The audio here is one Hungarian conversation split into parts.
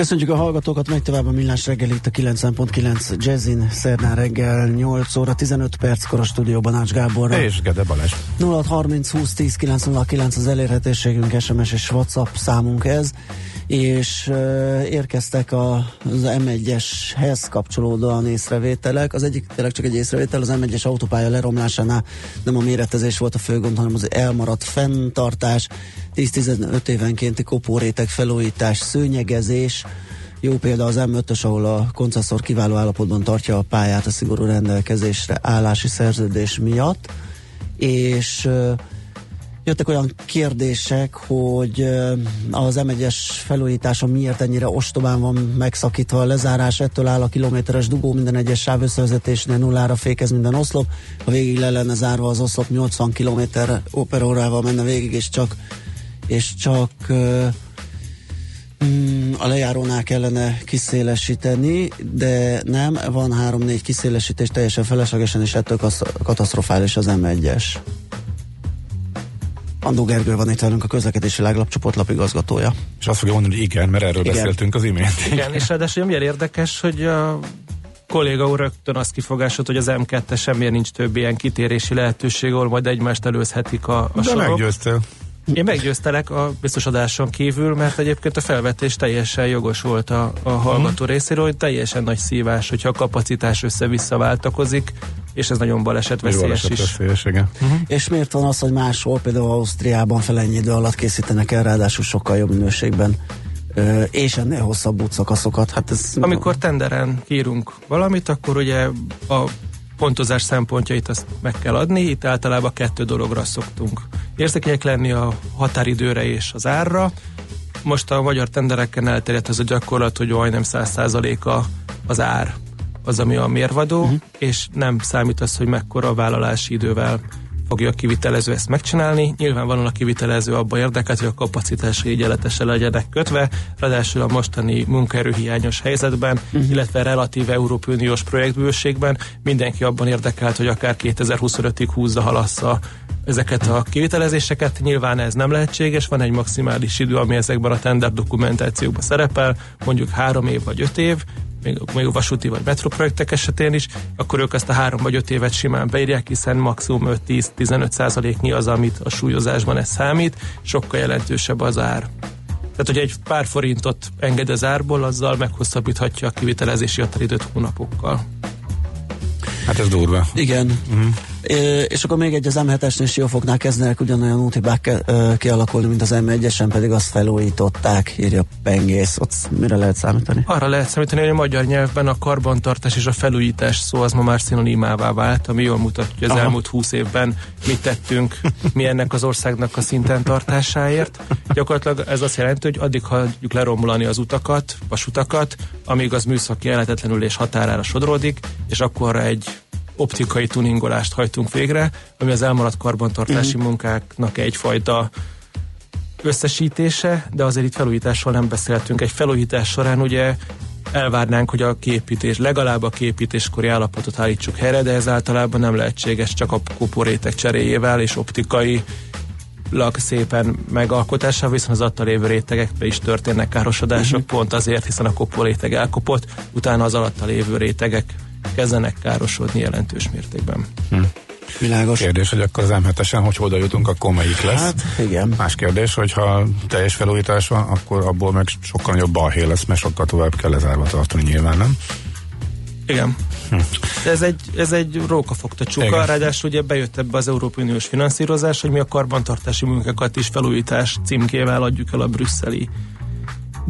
Köszönjük a hallgatókat, megy tovább a Millás reggel itt a 90.9 Jazzin, szerdán reggel 8 óra 15 perckor a stúdióban Ács Gáborra. És Gede Balázs. 0630 20 10 909 az elérhetőségünk, SMS és WhatsApp számunk ez, és érkeztek az M1-eshez kapcsolódóan észrevételek. Az egyik tényleg csak egy észrevétel, az M1-es autópálya leromlásánál nem a méretezés volt a fő gond, hanem az elmaradt fenntartás, 10-15 évenkénti kopóréteg felújítás, szőnyegezés, jó példa az M5-ös, ahol a koncesszor kiváló állapotban tartja a pályát a szigorú rendelkezésre állási szerződés miatt, és jöttek olyan kérdések, hogy az M1-es felújítása miért ennyire ostobán van megszakítva a lezárás, ettől áll a kilométeres dugó minden egyes sávösszevezetésnél nullára fékez minden oszlop, a végig le lenne zárva az oszlop 80 km per órával menne végig, és csak és csak mm, a lejárónál kellene kiszélesíteni, de nem, van három-négy kiszélesítés teljesen feleslegesen, és ettől katasztrofális az M1-es. Andó Gergő van itt velünk, a közlekedési láglapcsoport lapigazgatója. És azt fogja mondani, hogy igen, mert erről igen. beszéltünk az imént. Igen, és ráadásul milyen érdekes, hogy a kolléga úr rögtön azt kifogásolt, hogy az M2 semmiért nincs több ilyen kitérési lehetőség, ahol majd egymást előzhetik a, a De sorok. meggyőztél. Én meggyőztelek a biztosadáson kívül, mert egyébként a felvetés teljesen jogos volt a, a hallgató hmm. részéről, hogy teljesen nagy szívás, hogyha a kapacitás össze-vissza váltakozik, és ez nagyon baleset veszélyes is. Veszélyes, igen. Uh-huh. És miért van az, hogy máshol, például Ausztriában fel ennyi idő alatt készítenek el, ráadásul sokkal jobb minőségben és ennél hosszabb útszakaszokat. Hát ez Amikor tenderen írunk valamit, akkor ugye a pontozás szempontjait azt meg kell adni, itt általában kettő dologra szoktunk érzékenyek lenni a határidőre és az árra. Most a magyar tendereken elterjedt ez a gyakorlat, hogy majdnem 100%-a az ár az, ami a mérvadó, uh-huh. és nem számít az, hogy mekkora a vállalási idővel fogja a kivitelező ezt megcsinálni. Nyilvánvalóan a kivitelező abba érdekelt, hogy a kapacitásai egyenletesen legyenek kötve, ráadásul a mostani munkaerőhiányos helyzetben, uh-huh. illetve relatív Európai Uniós projektbőségben mindenki abban érdekelt, hogy akár 2025-ig húzza halassza ezeket a kivitelezéseket. Nyilván ez nem lehetséges, van egy maximális idő, ami ezekben a tender dokumentációkban szerepel, mondjuk három év vagy öt év, még, még a vasúti vagy metroprojektek esetén is, akkor ők ezt a három vagy öt évet simán beírják, hiszen maximum 5-10-15 százaléknyi az, amit a súlyozásban ez számít, sokkal jelentősebb az ár. Tehát, hogy egy pár forintot enged az árból, azzal meghosszabbíthatja a kivitelezési határidőt hónapokkal. Hát ez durva. Igen. Uh-huh. És akkor még egy az M7-esnél Siófoknál kezdenek ugyanolyan útibák kialakulni, mint az M1-esen, pedig azt felújították, írja Pengész. Ott mire lehet számítani? Arra lehet számítani, hogy a magyar nyelvben a karbantartás és a felújítás szó az ma már szinonimává vált, ami jól mutatja, hogy az Aha. elmúlt húsz évben mit tettünk mi ennek az országnak a szinten tartásáért. Gyakorlatilag ez azt jelenti, hogy addig hagyjuk leromlani az utakat, vasutakat, amíg az műszaki lehetetlenül és határára sodródik, és akkor egy optikai tuningolást hajtunk végre, ami az elmaradt karbantartási mm. munkáknak egyfajta összesítése, de azért itt felújításról nem beszéltünk. Egy felújítás során ugye elvárnánk, hogy a képítés, legalább a képítéskori állapotot állítsuk helyre, de ez általában nem lehetséges csak a kuporétek cseréjével és optikai lak szépen megalkotásával, viszont az atta lévő rétegekbe is történnek károsodások, uh-huh. pont azért, hiszen a kopó réteg elkopott, utána az alatta lévő rétegek kezdenek károsodni jelentős mértékben. Hm. Világos. Kérdés, hogy akkor az m hogy oda jutunk, akkor melyik lesz? Hát, igen. Más kérdés, hogy ha teljes felújítás van, akkor abból meg sokkal nagyobb balhé lesz, mert sokkal tovább kell lezárva tartani nyilván, nem? Igen. Hm. Ez egy, ez egy rókafogta csuka, ráadásul ugye bejött ebbe az Európai Uniós finanszírozás, hogy mi a karbantartási munkákat is felújítás címkével adjuk el a brüsszeli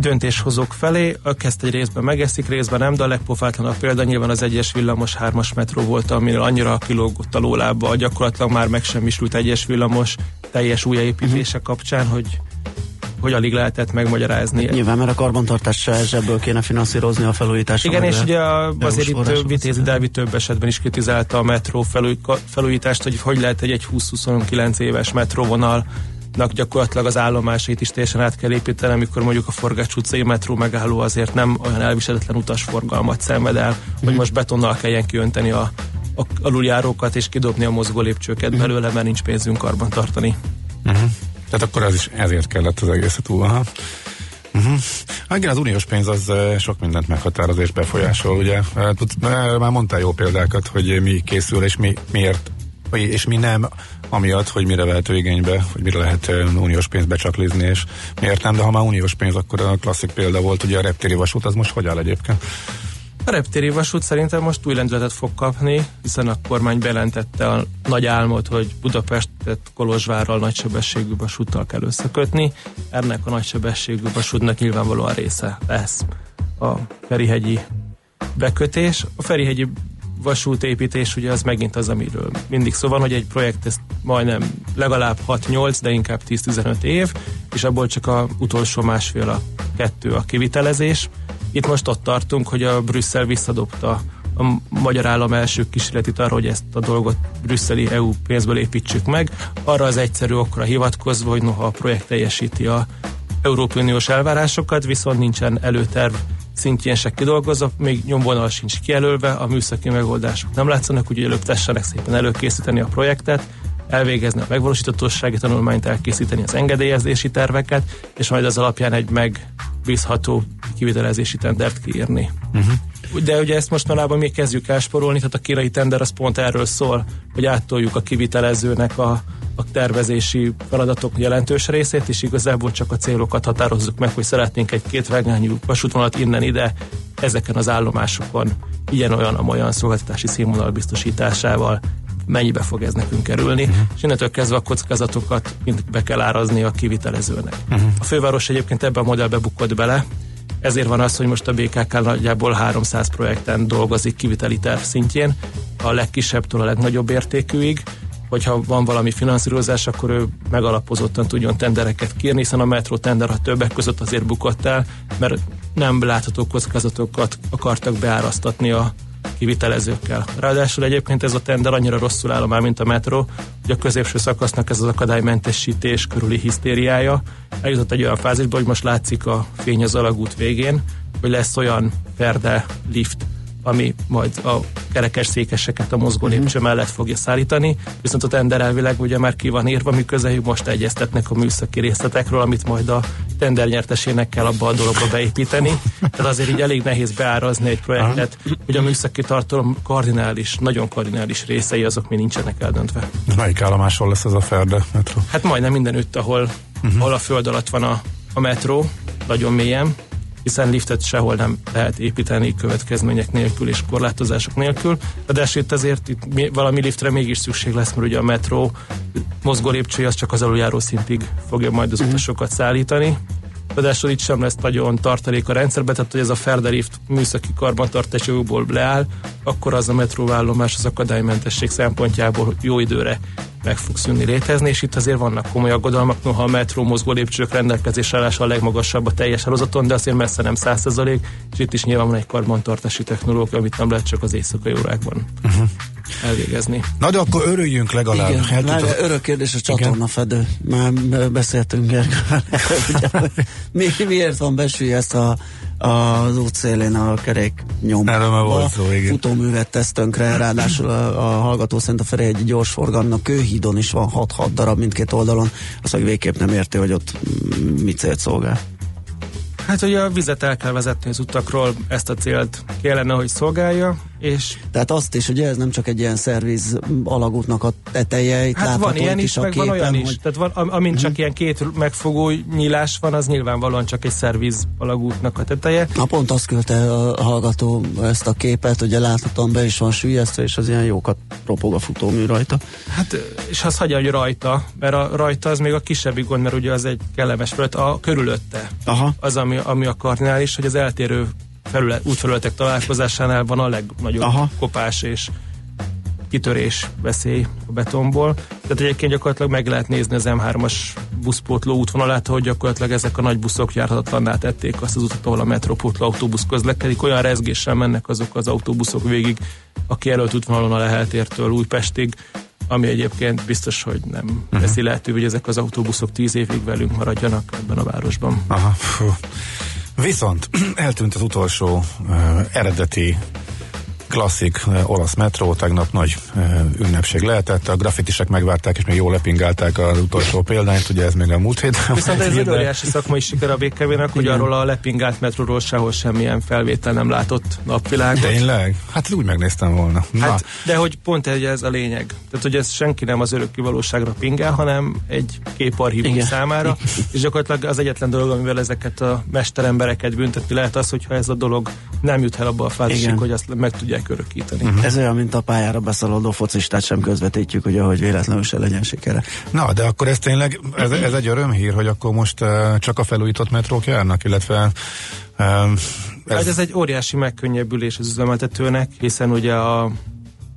döntéshozók felé, ezt egy részben megeszik, részben nem, de a legpofátlanabb példa nyilván az egyes villamos hármas metró volt, aminél annyira kilógott a lólába, gyakorlatilag már megsemmisült egyes villamos teljes újjáépítése uh-huh. kapcsán, hogy hogy alig lehetett megmagyarázni. Nyilván, mert a karbantartás ebből kéne finanszírozni a felújítást. Igen, és ugye azért itt Vitézi Dávid több esetben is kritizálta a metró felújítást, hogy hogy lehet egy, egy 20-29 éves metróvonal gyakorlatilag az állomásait is teljesen át kell építeni, amikor mondjuk a Forgács utcai metró megálló azért nem olyan elviselhetetlen utasforgalmat szenved el, hogy mhm. most betonnal kelljen kiönteni a, a aluljárókat és kidobni a mozgó lépcsőket belőle, mert nincs pénzünk karban tartani. Uh-huh. Tehát akkor ez is ezért kellett az egészet túl. Aha. Uh-huh. Igen, az uniós pénz az sok mindent meghatároz és befolyásol, ugye? Már mondtál jó példákat, hogy mi készül és mi, miért és mi nem, amiatt, hogy mire vehető igénybe, hogy mire lehet uniós pénzt becsaklizni, és miért nem, de ha már uniós pénz, akkor a klasszik példa volt, ugye a reptéri vasút, az most hogy áll egyébként? A reptéri vasút szerintem most új lendületet fog kapni, hiszen a kormány bejelentette a nagy álmot, hogy Budapestet Kolozsvárral nagysebességű vasúttal kell összekötni. Ennek a nagysebességű vasútnak nyilvánvalóan része lesz a Ferihegyi bekötés. A Ferihegyi vasútépítés ugye az megint az, amiről mindig szó van, hogy egy projekt ez majdnem legalább 6-8, de inkább 10-15 év, és abból csak a utolsó másfél a kettő a kivitelezés. Itt most ott tartunk, hogy a Brüsszel visszadobta a magyar állam első kísérletét arra, hogy ezt a dolgot brüsszeli EU pénzből építsük meg, arra az egyszerű okra hivatkozva, hogy noha a projekt teljesíti a Európai Uniós elvárásokat, viszont nincsen előterv szintjén se kidolgozva, még nyomvonal sincs kijelölve, a műszaki megoldások nem látszanak, hogy előbb tessenek szépen előkészíteni a projektet, elvégezni a megvalósítatósági tanulmányt, elkészíteni az engedélyezési terveket, és majd az alapján egy megbízható kivitelezési tendert kiírni. Uh-huh. De ugye ezt mostanában még kezdjük elsporolni, tehát a kirai tender az pont erről szól, hogy áttoljuk a kivitelezőnek a, a tervezési feladatok jelentős részét, és igazából csak a célokat határozzuk meg, hogy szeretnénk egy kétvágányú vasútvonalat innen ide, ezeken az állomásokon ilyen-olyan olyan szolgáltatási színvonal biztosításával mennyibe fog ez nekünk kerülni, uh-huh. és innentől kezdve a kockázatokat mind be kell árazni a kivitelezőnek. Uh-huh. A főváros egyébként ebben a modellbe bukott bele, ezért van az, hogy most a BKK nagyjából 300 projekten dolgozik kiviteli terv szintjén, a legkisebbtől a legnagyobb értékűig, hogyha van valami finanszírozás, akkor ő megalapozottan tudjon tendereket kérni, hiszen a metró tender a többek között azért bukott el, mert nem látható kockázatokat akartak beárasztatni a kivitelezőkkel. Ráadásul egyébként ez a tender annyira rosszul áll már, mint a metró, hogy a középső szakasznak ez az akadálymentesítés körüli hisztériája eljutott egy olyan fázisba, hogy most látszik a fény az alagút végén, hogy lesz olyan ferde lift, ami majd a kerekes székeseket a mozgó mhm. lépcső mellett fogja szállítani, viszont a tender elvileg ugye már ki van írva, miközben most egyeztetnek a műszaki részletekről, amit majd a tender nyertesének kell abba a dologba beépíteni. Tehát azért így elég nehéz beárazni egy projektet, hogy a műszaki tartalom kardinális, nagyon kardinális részei azok mi nincsenek eldöntve. Melyik állomáson lesz ez a Ferde metró? Hát majdnem mindenütt, ahol, uh-huh. ahol a föld alatt van a, a metró, nagyon mélyen, hiszen liftet sehol nem lehet építeni következmények nélkül és korlátozások nélkül. De itt azért itt valami liftre mégis szükség lesz, mert ugye a metró mozgó lépcsője az csak az aluljáró szintig fogja majd az mhm. utasokat szállítani. Ráadásul itt sem lesz nagyon tartalék a rendszerbe, tehát hogy ez a Ferderift műszaki karbantartásokból leáll, akkor az a metróállomás az akadálymentesség szempontjából jó időre meg fog szűnni létezni, és itt azért vannak komoly aggodalmak, noha a metró mozgó lépcsők rendelkezésre állása a legmagasabb a teljes hálózaton, de azért messze nem 100% és itt is nyilván van egy karbantartási technológia, amit nem lehet csak az éjszakai órákban uh-huh. Elvégezni. Na de akkor örüljünk legalább. Igen, hát, már örök kérdés a csatornafedő. Már beszéltünk erről. Mi, miért van ezt a az útszélén a kerék nyom. A futóművet tesz tönkre, ráadásul a, a hallgató szerint a Ferihegyi gyorsforgalmi a kőhídon is van 6-6 darab mindkét oldalon, azt meg végképp nem érti, hogy ott mit célt szolgál. Hát, hogy a vizet el kell vezetni az utakról, ezt a célt kellene, hogy szolgálja, és... Tehát azt is, ugye ez nem csak egy ilyen szerviz alagútnak a teteje, itt hát van ilyen is, meg képen, van olyan hogy... is. Tehát van, amint uh-huh. csak ilyen két megfogó nyílás van, az nyilvánvalóan csak egy szerviz alagútnak a teteje. Na pont azt küldte a hallgató ezt a képet, ugye láthatóan be is van sűjesztve, és az ilyen jókat ropog a futómű rajta. Hát, és azt hagyja, hogy rajta, mert a rajta az még a kisebbik gond, mert ugye az egy kellemes felület, a körülötte. Aha. Az, ami, ami a kardinális, hogy az eltérő felület, útfelületek találkozásánál van a legnagyobb Aha. kopás és kitörés veszély a betonból. Tehát egyébként gyakorlatilag meg lehet nézni az M3-as buszpótló útvonalát, hogy gyakorlatilag ezek a nagy buszok járhatatlanná tették azt az utat, ahol a metrópótló autóbusz közlekedik. Olyan rezgéssel mennek azok az autóbuszok végig a kijelölt útvonalon a Leheltértől Újpestig, ami egyébként biztos, hogy nem uh-huh. teszi lehetővé, hogy ezek az autóbuszok tíz évig velünk maradjanak ebben a városban. Aha, fú. Viszont eltűnt az utolsó uh, eredeti klasszik olasz metró, tegnap nagy ünnepség lehetett, a grafitisek megvárták és még jól lepingálták az utolsó példányt, ugye ez még a múlt hét. Viszont ez egy óriási szakmai siker a BKV-nak, hogy arról a lepingált metróról sehol semmilyen felvétel nem látott napvilágot. Tényleg? Hát úgy megnéztem volna. Na. Hát, de hogy pont egy ez a lényeg. Tehát, hogy ez senki nem az örökké valóságra pingál, hanem egy képarchívum számára, és gyakorlatilag az egyetlen dolog, amivel ezeket a mesterembereket büntetni lehet az, hogyha ez a dolog nem jut el abba a fázisig, hogy azt meg tudják tudják örökíteni. Uh-huh. Ez olyan, mint a pályára beszalódó focistát sem közvetítjük, hogy ahogy véletlenül se legyen sikere. Na, de akkor ez tényleg, ez, ez egy örömhír, hogy akkor most uh, csak a felújított metrók járnak, illetve um, ez... Hát ez egy óriási megkönnyebbülés az üzemeltetőnek, hiszen ugye a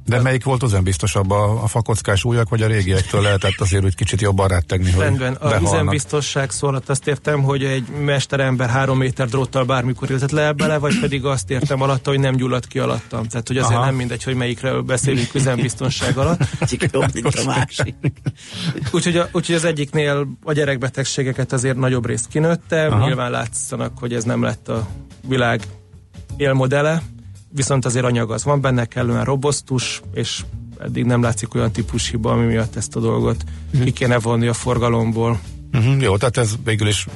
de melyik volt az biztosabb, a, a fakockás újak, vagy a régiektől lehetett azért úgy kicsit jobban rettegni, hogy Rendben, a üzembiztosság szólat azt értem, hogy egy mesterember három méter dróttal bármikor ültet le bele, vagy pedig azt értem alatta, hogy nem gyulladt ki alattam. Tehát, hogy azért Aha. nem mindegy, hogy melyikről beszélünk üzembiztonság alatt. Egyik jobb, mint a másik. úgyhogy, a, úgyhogy az egyiknél a gyerekbetegségeket azért nagyobb részt kinőtte, Aha. nyilván látszanak, hogy ez nem lett a világ élmodele, viszont azért anyag az van benne, kellően robosztus, és eddig nem látszik olyan típus hiba, ami miatt ezt a dolgot uh-huh. ki kéne vonni a forgalomból. Uh-huh, jó, tehát ez végül is,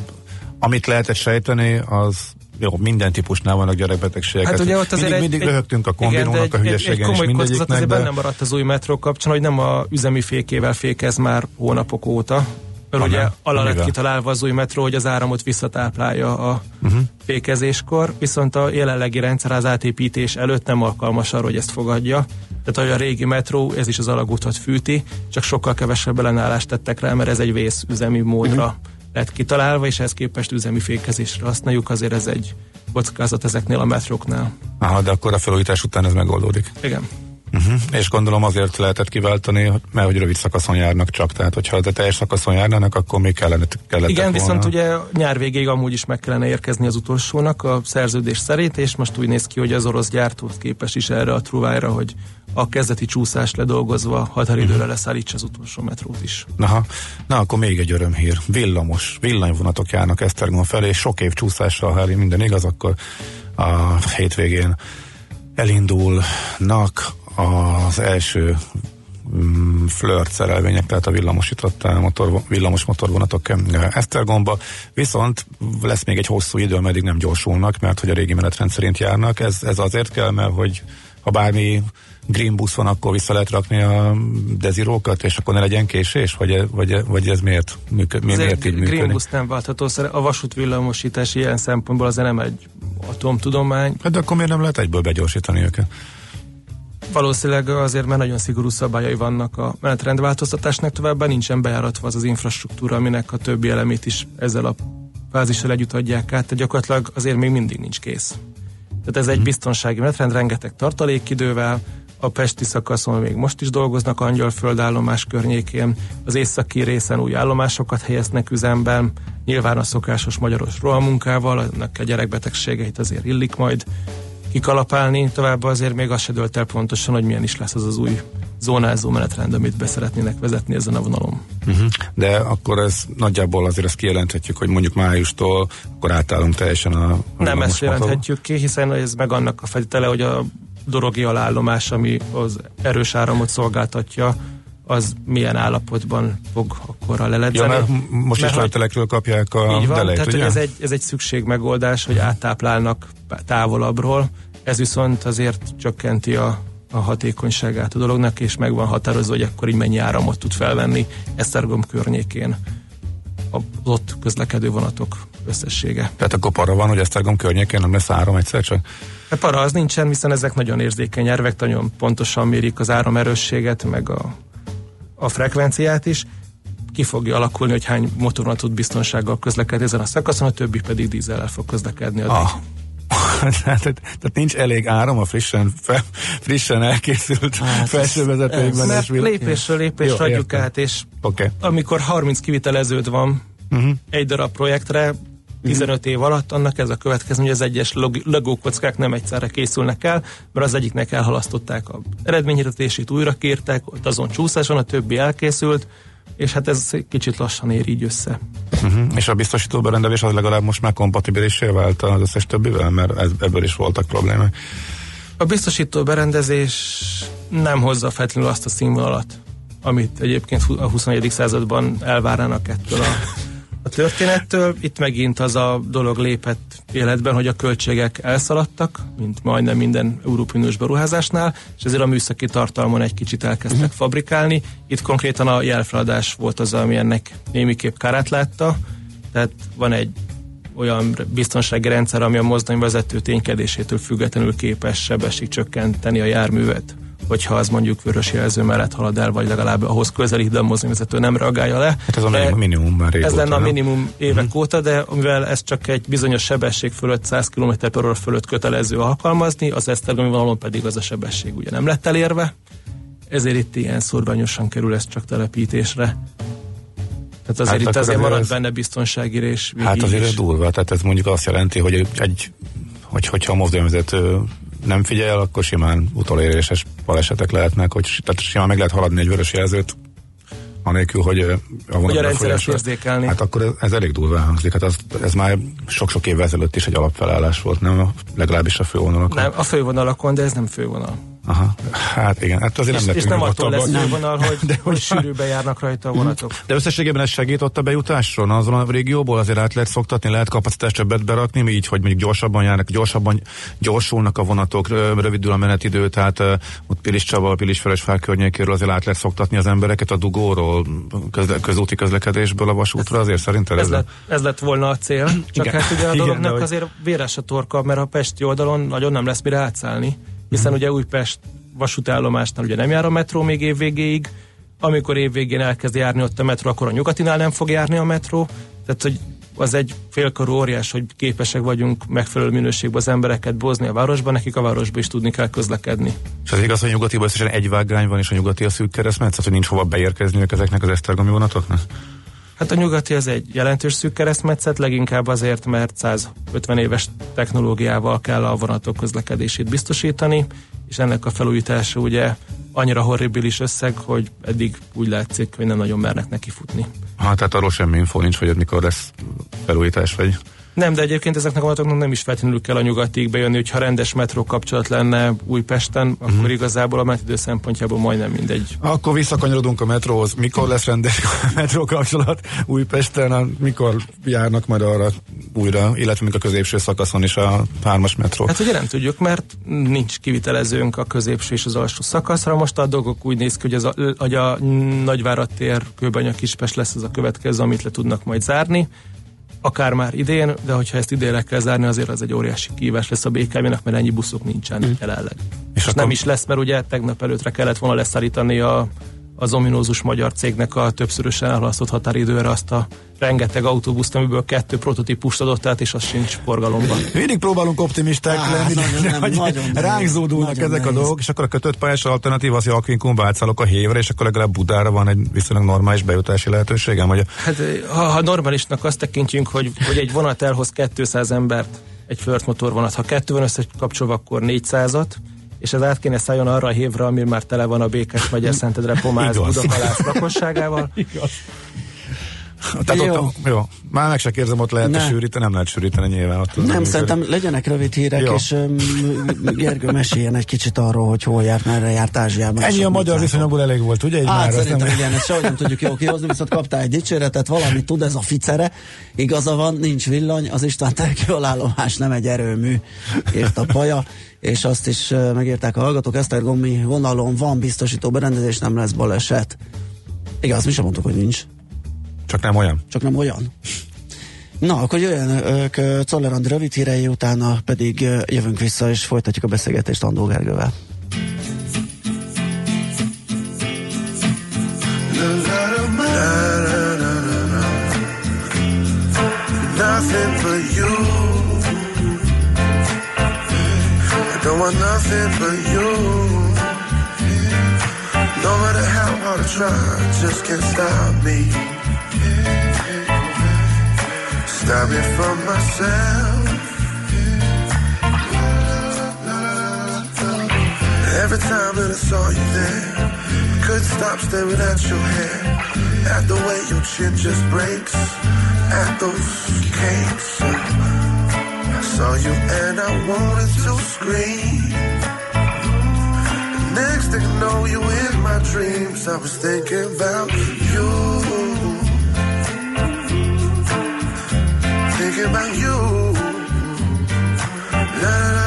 amit lehetett sejteni, az jó, minden típusnál vannak gyerekbetegségek. Hát ugye ott azért mindig, egy, mindig röhögtünk a kombinónak a hülyeségen egy, egy komoly kockázat azért benne maradt az új metró kapcsán, hogy nem a üzemi fékével fékez már hónapok óta, mert ugye alá lett kitalálva az új metró, hogy az áramot visszatáplálja a uh-huh. fékezéskor, viszont a jelenlegi rendszer az átépítés előtt nem alkalmas arra, hogy ezt fogadja. Tehát, hogy a régi metró, ez is az alagútot fűti, csak sokkal kevesebb ellenállást tettek rá, mert ez egy vészüzemi módra uh-huh. lett kitalálva, és ehhez képest üzemi fékezésre használjuk, azért ez egy kockázat ezeknél a metróknál. Aha, de akkor a felújítás után ez megoldódik. Igen. Uh-huh. És gondolom azért lehetett kiváltani, mert hogy rövid szakaszon járnak csak, tehát hogyha a teljes szakaszon járnának, akkor még kellene, kellett Igen, volna. viszont ugye nyár végéig amúgy is meg kellene érkezni az utolsónak a szerződés szerint, és most úgy néz ki, hogy az orosz gyártóhoz képes is erre a truvájra, hogy a kezdeti csúszást ledolgozva határidőre uh-huh. leszállítsa az utolsó metrót is. Aha. Na, akkor még egy örömhír. Villamos, villanyvonatok járnak Esztergom felé, sok év csúszással, ha minden igaz, akkor a hétvégén elindulnak az első mm, flirt szerelvények, tehát a villamosított motor, villamos motorvonatok Esztergomba, viszont lesz még egy hosszú idő, ameddig nem gyorsulnak, mert hogy a régi menetrend szerint járnak. Ez, ez azért kell, mert hogy ha bármi green busz van, akkor vissza lehet rakni a dezirókat, és akkor ne legyen késés? Vagy, vagy, vagy ez miért, működ, mi, miért így működik? Green busz nem váltható, a vasútvillamosítás ilyen szempontból azért nem egy atomtudomány. Hát de akkor miért nem lehet egyből begyorsítani őket? Valószínűleg azért, mert nagyon szigorú szabályai vannak a menetrendváltoztatásnak, továbbá nincsen bejáratva az az infrastruktúra, aminek a többi elemét is ezzel a fázissal együtt adják át, tehát gyakorlatilag azért még mindig nincs kész. Tehát ez egy mhm. biztonsági menetrend, rengeteg tartalékidővel, a Pesti szakaszon még most is dolgoznak Angyalföld állomás környékén, az északi részen új állomásokat helyeznek üzemben, nyilván a szokásos magyaros rohamunkával, ennek a gyerekbetegségeit azért illik majd kikalapálni, továbbá azért még azt se dölt el pontosan, hogy milyen is lesz az az új zónázó menetrend, amit beszeretnének vezetni ezen a vonalon. Uh-huh. De akkor ez nagyjából azért ezt kijelenthetjük, hogy mondjuk májustól akkor átállunk teljesen a... a Nem ezt jelenthetjük ki, hiszen ez meg annak a feltétele, hogy a dorogi alállomás, ami az erős áramot szolgáltatja, az milyen állapotban fog akkor a leledzeni. Ja, mert most mert, is letelekről kapják a így van, delejt, tehát ugye? ez egy, ez egy szükségmegoldás, hogy áttáplálnak távolabbról, ez viszont azért csökkenti a, a hatékonyságát a dolognak, és meg van határozva, hogy akkor így mennyi áramot tud felvenni Esztergom környékén az ott közlekedő vonatok összessége. Tehát akkor para van, hogy Esztergom környékén nem lesz áram egyszer csak? A e, para az nincsen, hiszen ezek nagyon érzékeny nyervek, nagyon pontosan mérik az áramerősséget, meg a, a frekvenciát is. Ki fogja alakulni, hogy hány motorvonatot biztonsággal közlekedni ezen a szakaszon, a többi pedig dízellel fog közlekedni. Addig. Ah tehát, tehát nincs elég áram a frissen, fe, frissen elkészült hát, felsővezetőkben. Mert lépésről lépésre adjuk át, és okay. amikor 30 kiviteleződ van uh-huh. egy darab projektre, 15 év alatt, annak ez a következő, hogy az egyes legókockák nem egyszerre készülnek el, mert az egyiknek elhalasztották a eredményhirdetését, újra kértek, ott azon csúszás van, a többi elkészült, és hát ez kicsit lassan ér így össze. Uh-huh. És a biztosító berendelés az legalább most már kompatibilisé vált az összes többivel, mert ez, ebből is voltak problémák. A biztosító berendezés nem hozza feltétlenül azt a színvonalat, amit egyébként a 21. században elvárnának ettől a a történettől. Itt megint az a dolog lépett életben, hogy a költségek elszaladtak, mint majdnem minden Európai Uniós beruházásnál, és ezért a műszaki tartalmon egy kicsit elkezdtek uh-huh. fabrikálni. Itt konkrétan a jelfeladás volt az, ami ennek némiképp kárát látta, tehát van egy olyan biztonsági rendszer, ami a mozdonyvezető ténykedésétől függetlenül képes sebesség csökkenteni a járművet hogyha az mondjuk vörös jelző mellett halad el, vagy legalább ahhoz közelít, de a mozdonyvezető nem reagálja le. Hát ez a minimum már Ez lenne a minimum évek uh-huh. óta, de mivel ez csak egy bizonyos sebesség fölött, 100 km per óra fölött kötelező alkalmazni, az esztergomi vonalon pedig az a sebesség ugye nem lett elérve, ezért itt ilyen szorványosan kerül ez csak telepítésre. Tehát azért hát itt azért marad ez... benne biztonsági rés. Hát azért ez durva, tehát ez mondjuk azt jelenti, hogy egy, hogy, hogyha a mozdonyvezető nem figyel, akkor simán utoléréses balesetek lehetnek, hogy tehát simán meg lehet haladni egy vörös jelzőt, anélkül, hogy a vonat rendszer ezt érzékelni. Hát akkor ez, ez elég durva hangzik. Hát az, ez már sok-sok évvel ezelőtt is egy alapfelállás volt, nem? Legalábbis a fővonalakon. Nem, a fővonalakon, de ez nem fővonal. Aha, hát igen, hát azért és, nem És nem attól lesz fővonal, hogy, de hogy sűrűben járnak rajta a vonatok. De összességében ez segít ott a bejutásról? Azon a régióból azért át lehet szoktatni, lehet kapacitást többet berakni, így, hogy mondjuk gyorsabban járnak, gyorsabban gyorsulnak a vonatok, rövidül a menetidő, tehát ott Pilis Csaba, Pilis Feresfár környékéről azért át lehet szoktatni az embereket a dugóról, közle, közúti közlekedésből a vasútra, azért szerinted ez, ez, lett, ez lett volna a cél, csak igen. hát ugye a dolognak igen, azért véres a torka, mert a Pesti oldalon nagyon nem lesz mire átszállni hiszen ugye Újpest vasútállomásnál ugye nem jár a metró még évvégéig, amikor évvégén elkezd járni ott a metró, akkor a nyugatinál nem fog járni a metró, tehát hogy az egy félkarú óriás, hogy képesek vagyunk megfelelő minőségben az embereket bozni a városban, nekik a városban is tudni kell közlekedni. És az igaz, hogy nyugatiban összesen egy vágány van, és a nyugati a szűk keresztmetszet, hogy nincs hova beérkezniük ezeknek az esztergomi vonatoknak? Hát a nyugati az egy jelentős szűk keresztmetszet, leginkább azért, mert 150 éves technológiával kell a vonatok közlekedését biztosítani, és ennek a felújítása ugye annyira horribilis összeg, hogy eddig úgy látszik, hogy nem nagyon mernek neki futni. Hát tehát arról semmi info nincs, hogy mikor lesz felújítás, vagy nem, de egyébként ezeknek a vonatoknak nem is feltétlenül kell a nyugatig bejönni, hogyha rendes metró kapcsolat lenne Újpesten, uh-huh. akkor igazából a metidő szempontjából majdnem mindegy. Akkor visszakanyarodunk a metróhoz. Mikor lesz rendes metró kapcsolat Újpesten? Mikor járnak majd arra újra, illetve még a középső szakaszon is a hármas metró? Hát ugye nem tudjuk, mert nincs kivitelezőnk a középső és az alsó szakaszra. Most a dolgok úgy néz ki, hogy, az a, hogy a Nagyvárat tér, Kőbanya Kispest lesz az a következő, amit le tudnak majd zárni akár már idén, de hogyha ezt idénre kell zárni, azért az egy óriási kívás lesz a BKV-nak, mert ennyi buszok nincsen mm. jelenleg. És, és akkor... nem is lesz, mert ugye tegnap előtre kellett volna leszállítani a az ominózus magyar cégnek a többszörösen elhalasztott határidőre azt a rengeteg autóbuszt, amiből kettő prototípust adott át, és az sincs forgalomban. Mindig próbálunk optimisták Á, lenni, nagyon, de, nem, hogy nagyon ránk zódulnak nagyon ezek nehéz. a dolgok, és akkor a kötött pályás alternatív az, hogy átszállok a hévre, és akkor legalább Budára van egy viszonylag normális bejutási lehetőségem. Vagy... Hát ha, ha normálisnak azt tekintjünk, hogy, hogy egy vonat elhoz 200 embert, egy First motor vonat, ha kettő van összekapcsolva, akkor 400-at, és ez át kéne szálljon arra a hévre, ami már tele van a Békes megye Szentedre Pomáz Budakalász lakosságával. Igaz. Tehát jó. Ott, jó. Már meg se érzem, ott lehet ne. sűríteni, nem lehet sűríteni nyilván. Ott nem, szerintem legyenek rövid hírek, jó. és um, Gergő meséljen egy kicsit arról, hogy hol járt, merre járt Ázsiában. Ennyi a magyar viszonyokból elég volt, ugye? Hát már szerintem nem... igen, ezt sehogy nem tudjuk jól kihozni, viszont kaptál egy dicséretet, valamit tud ez a ficere, igaza van, nincs villany, az István állomás nem egy erőmű, írt a paja és azt is megírták a hallgatók, Esztergomi vonalon van biztosító berendezés, nem lesz baleset. Igaz, mi sem mondtuk, hogy nincs. Csak nem olyan? Csak nem olyan. Na, akkor ők Czoller Andi rövid hírei, utána pedig jövünk vissza, és folytatjuk a beszélgetést Andó Gergővel. Nothing for you want nothing but you. No matter how hard I try, just can't stop me. Stop me from myself. Every time that I saw you there, couldn't stop staring at your hair. At the way your chin just breaks, at those cakes. Saw you and I wanted to scream. Next thing I know, you in my dreams. I was thinking about you. Thinking about you. La, la, la,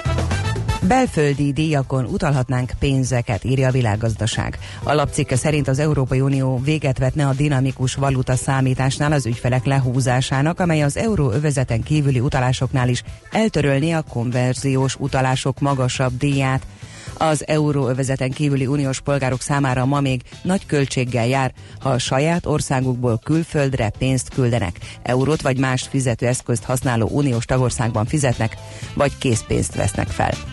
Belföldi díjakon utalhatnánk pénzeket, írja a világgazdaság. A lapcikke szerint az Európai Unió véget vetne a dinamikus valuta számításnál az ügyfelek lehúzásának, amely az euróövezeten kívüli utalásoknál is eltörölni a konverziós utalások magasabb díját. Az euróövezeten kívüli uniós polgárok számára ma még nagy költséggel jár, ha a saját országukból külföldre pénzt küldenek, eurót vagy más fizetőeszközt használó uniós tagországban fizetnek, vagy készpénzt vesznek fel.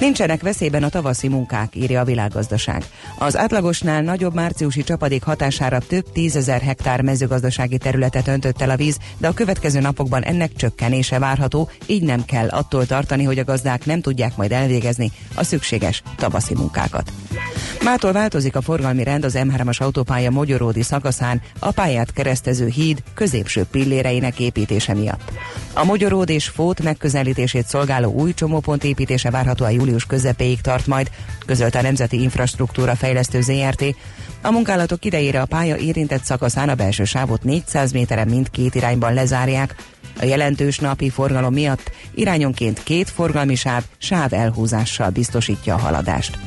Nincsenek veszélyben a tavaszi munkák, írja a világgazdaság. Az átlagosnál nagyobb márciusi csapadék hatására több tízezer hektár mezőgazdasági területet öntött el a víz, de a következő napokban ennek csökkenése várható, így nem kell attól tartani, hogy a gazdák nem tudják majd elvégezni a szükséges tavaszi munkákat. Mától változik a forgalmi rend az M3-as autópálya Mogyoródi szakaszán a pályát keresztező híd középső pilléreinek építése miatt. A Mogyoród és Fót megközelítését szolgáló új csomópont építése várhatóan július közepéig tart majd, közölte a Nemzeti Infrastruktúra Fejlesztő ZRT. A munkálatok idejére a pálya érintett szakaszán a belső sávot 400 méteren mindkét irányban lezárják. A jelentős napi forgalom miatt irányonként két forgalmi sáv sáv elhúzással biztosítja a haladást.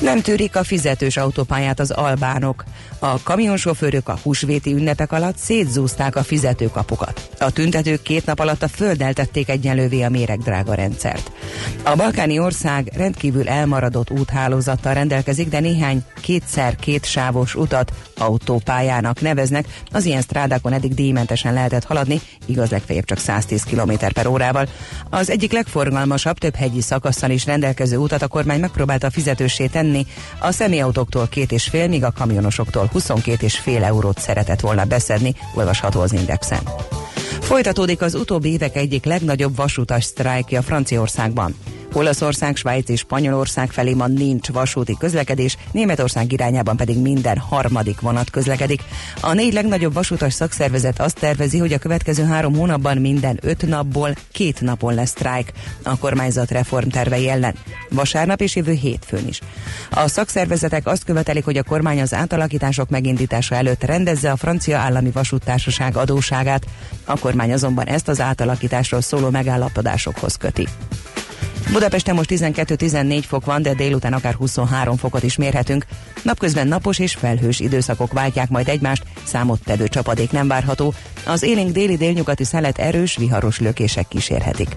Nem tűrik a fizetős autópályát az albánok. A kamionsofőrök a húsvéti ünnepek alatt szétzúzták a fizetőkapukat. A tüntetők két nap alatt a földdel tették egyenlővé a méregdrága rendszert. A balkáni ország rendkívül elmaradott úthálózattal rendelkezik, de néhány kétszer két sávos utat autópályának neveznek. Az ilyen strádákon eddig díjmentesen lehetett haladni, igaz legfeljebb csak 110 km per órával. Az egyik legforgalmasabb, több hegyi szakasszal is rendelkező utat a kormány megpróbálta fizetősé tenni. A személyautóktól két és fél, míg a kamionosoktól 22 és fél eurót szeretett volna beszedni, olvasható az Indexen. Folytatódik az utóbbi évek egyik legnagyobb vasutas sztrájkja Franciaországban. Olaszország, Svájc és Spanyolország felé ma nincs vasúti közlekedés, Németország irányában pedig minden harmadik vonat közlekedik. A négy legnagyobb vasutas szakszervezet azt tervezi, hogy a következő három hónapban minden öt napból két napon lesz sztrájk a kormányzat reformtervei ellen. Vasárnap és jövő hétfőn is. A szakszervezetek azt követelik, hogy a kormány az átalakítások megindítása előtt rendezze a francia állami vasúttársaság adóságát. A kormány azonban ezt az átalakításról szóló megállapodásokhoz köti. Budapesten most 12-14 fok van, de délután akár 23 fokot is mérhetünk. Napközben napos és felhős időszakok váltják majd egymást, számottevő csapadék nem várható. Az élénk déli délnyugati szelet erős, viharos lökések kísérhetik.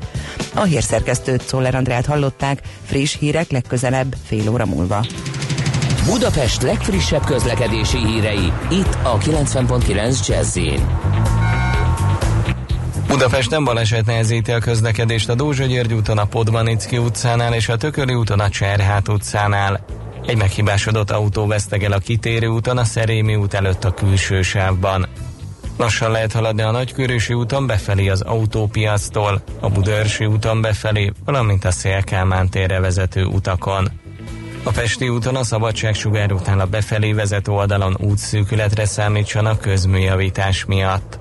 A hírszerkesztőt Szoller Andrát hallották, friss hírek legközelebb fél óra múlva. Budapest legfrissebb közlekedési hírei, itt a 90.9 jazz Budapesten baleset nehezíti a közlekedést a Dózsa György úton a Podmanicki utcánál és a Tököli úton a Cserhát utcánál. Egy meghibásodott autó vesztegel a kitérő úton a Szerémi út előtt a külső sávban. Lassan lehet haladni a Nagykörösi úton befelé az autópiasztól, a Budörsi úton befelé, valamint a Szélkámán térre vezető utakon. A Pesti úton a Szabadságsugár után a befelé vezető oldalon útszűkületre számítsanak közműjavítás miatt.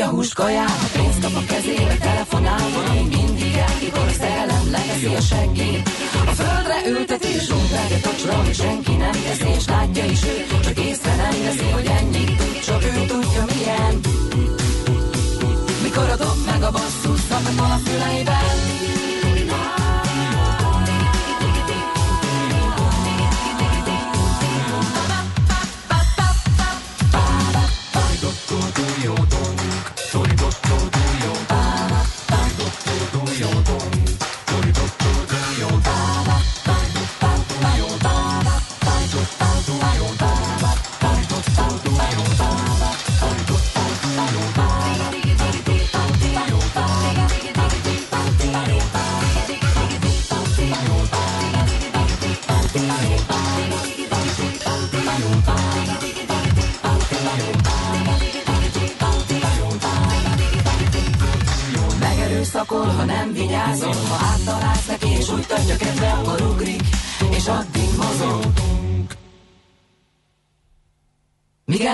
beszél és kutya húst kajál, ha pénzt kap a kezébe, telefonál, valami mindig el, mikor a szerelem leveszi a seggét. A földre ülteti és rúgálja tocsra, hogy senki nem teszi, és látja is ő, csak észre nem veszi, hogy ennyit tud, csak ő tudja milyen. Mikor a dob meg a basszus szakadol a füleiben,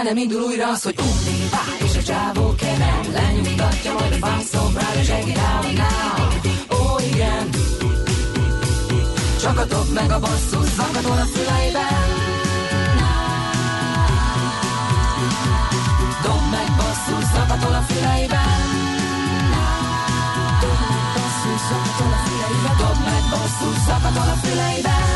nem indul újra az, hogy ugrik, bá, és a csávó keven, lenyugtatja, majd a és egér out now. Ó, igen, csak a dob meg a basszus, zakatol a füleiben. Dob meg basszus, zakatol a füleiben. Zakatol a füleiben. Dob meg basszus, zakatol a füleiben.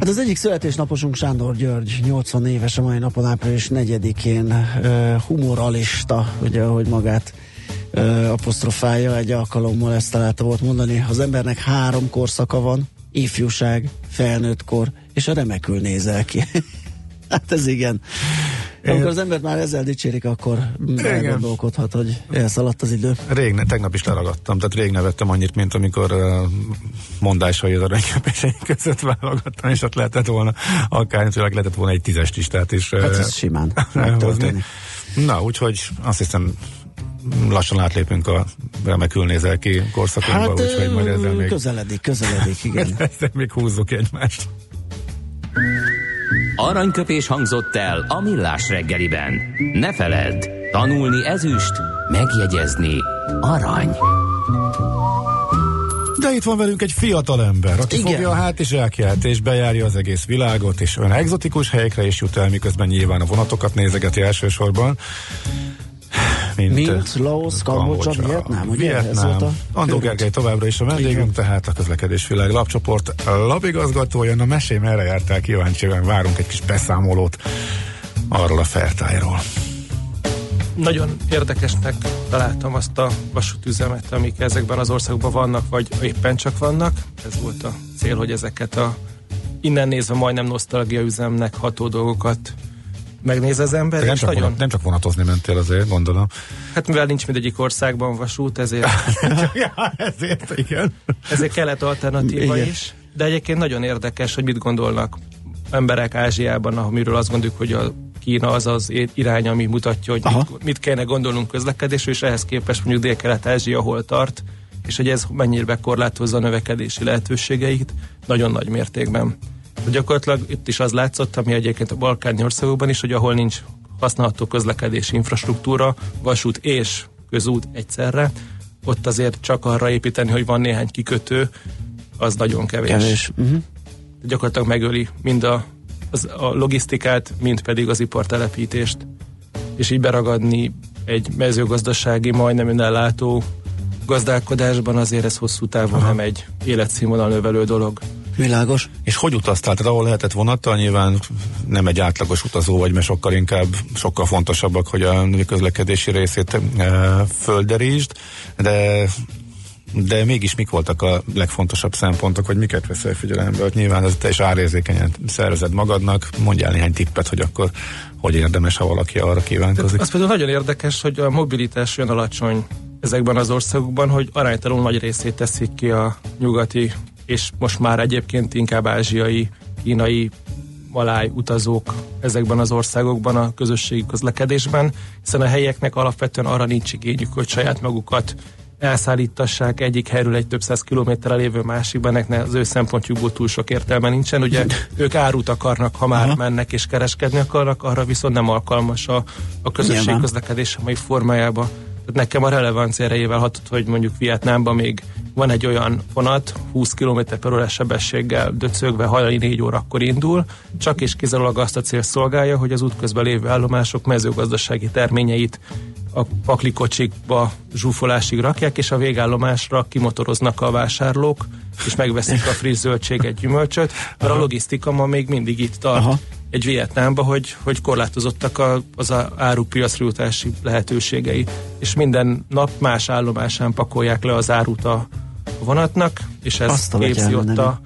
Hát az egyik születésnaposunk Sándor György, 80 éves a mai napon, április 4-én, uh, humoralista, ugye, ahogy magát apostrofálja, egy alkalommal ezt találta volt mondani, az embernek három korszaka van, ifjúság, felnőttkor, és a remekül nézel ki. hát ez igen. Amikor az embert már ezzel dicsérik, akkor elgondolkodhat, hogy elszaladt az idő. Rég, ne, tegnap is leragadtam, tehát rég nevettem annyit, mint amikor uh, mondásai az aranyköpései között válogattam, és ott lehetett volna, akár lehetett volna egy tízest is, tehát is Hát ez simán. Na, úgyhogy azt hiszem lassan átlépünk a remekül nézel ki korszakunkba, Hát úgyhogy majd ezzel még, közeledik, közeledik, igen. ezzel még húzzuk egymást. Aranyköpés hangzott el a millás reggeliben. Ne feledd, tanulni ezüst, megjegyezni arany. De itt van velünk egy fiatal ember, aki Igen. Fogja a hátizsákját, és bejárja az egész világot, és olyan egzotikus helyekre is jut el, miközben nyilván a vonatokat nézegeti elsősorban. Mint, Mint Laos, Kambodzsa, Vietnám, ugye? Vietnám. Andó. Gergely továbbra is a vendégünk, tehát a közlekedés világ lapcsoport lapigazgatója. Na mesélj, merre jártál kíváncsian, várunk egy kis beszámolót arról a fertájról. Nagyon érdekesnek találtam azt a vasútüzemet, amik ezekben az országokban vannak, vagy éppen csak vannak. Ez volt a cél, hogy ezeket a innen nézve majdnem nosztalgia üzemnek ható dolgokat megnéz az ember, nem csak, nagyon, vonat, nem csak vonatozni mentél azért, gondolom. hát mivel nincs mindegyik országban vasút, ezért, ja, ezért, igen. ezért kellett alternatíva Igen. is, de egyébként nagyon érdekes, hogy mit gondolnak emberek Ázsiában, amiről azt gondoljuk, hogy a Kína az az irány, ami mutatja, hogy mit, mit kellene gondolnunk közlekedésről, és ehhez képest mondjuk Dél-Kelet-Ázsia hol tart, és hogy ez mennyire korlátozza a növekedési lehetőségeit nagyon nagy mértékben. Gyakorlatilag itt is az látszott, ami egyébként a balkáni országokban is, hogy ahol nincs használható közlekedési infrastruktúra, vasút és közút egyszerre, ott azért csak arra építeni, hogy van néhány kikötő, az nagyon kevés. kevés. Uh-huh. Gyakorlatilag megöli mind a, az, a logisztikát, mind pedig az ipartelepítést. És így beragadni egy mezőgazdasági, majdnem önellátó gazdálkodásban azért ez hosszú távon Aha. nem egy életszínvonal növelő dolog. Világos. És hogy utaztál? Tehát ahol lehetett vonattal, nyilván nem egy átlagos utazó vagy, mert sokkal inkább, sokkal fontosabbak, hogy a közlekedési részét e, földerítsd, de de mégis mik voltak a legfontosabb szempontok, hogy miket veszel figyelembe, hogy nyilván ez te is árérzékenyen szervezed magadnak, mondjál néhány tippet, hogy akkor hogy érdemes, ha valaki arra kívánkozik. Az például nagyon érdekes, hogy a mobilitás olyan alacsony ezekben az országokban, hogy aránytalanul nagy részét teszik ki a nyugati és most már egyébként inkább ázsiai, kínai maláj utazók ezekben az országokban a közösségi közlekedésben, hiszen a helyeknek alapvetően arra nincs igényük, hogy saját magukat elszállítassák egyik helyről egy több száz kilométerre lévő másikban, ennek az ő szempontjukból túl sok értelme nincsen. Ugye ők árut akarnak, ha már Aha. mennek és kereskedni akarnak, arra viszont nem alkalmas a, a közösség közlekedés amely formájába. Tehát nekem a relevancia erejével hatott, hogy mondjuk Vietnámban még van egy olyan vonat, 20 km per órás sebességgel döcögve hajnali 4 órakor indul, csak és kizárólag azt a cél szolgálja, hogy az útközben lévő állomások mezőgazdasági terményeit a paklikocsikba zsúfolásig rakják, és a végállomásra kimotoroznak a vásárlók, és megveszik a friss zöldséget, gyümölcsöt, mert a logisztika ma még mindig itt tart. Aha egy Vietnámba, hogy, hogy korlátozottak a, az a árupiacra jutási lehetőségei. És minden nap más állomásán pakolják le az árut a vonatnak, és ez képzi ott a,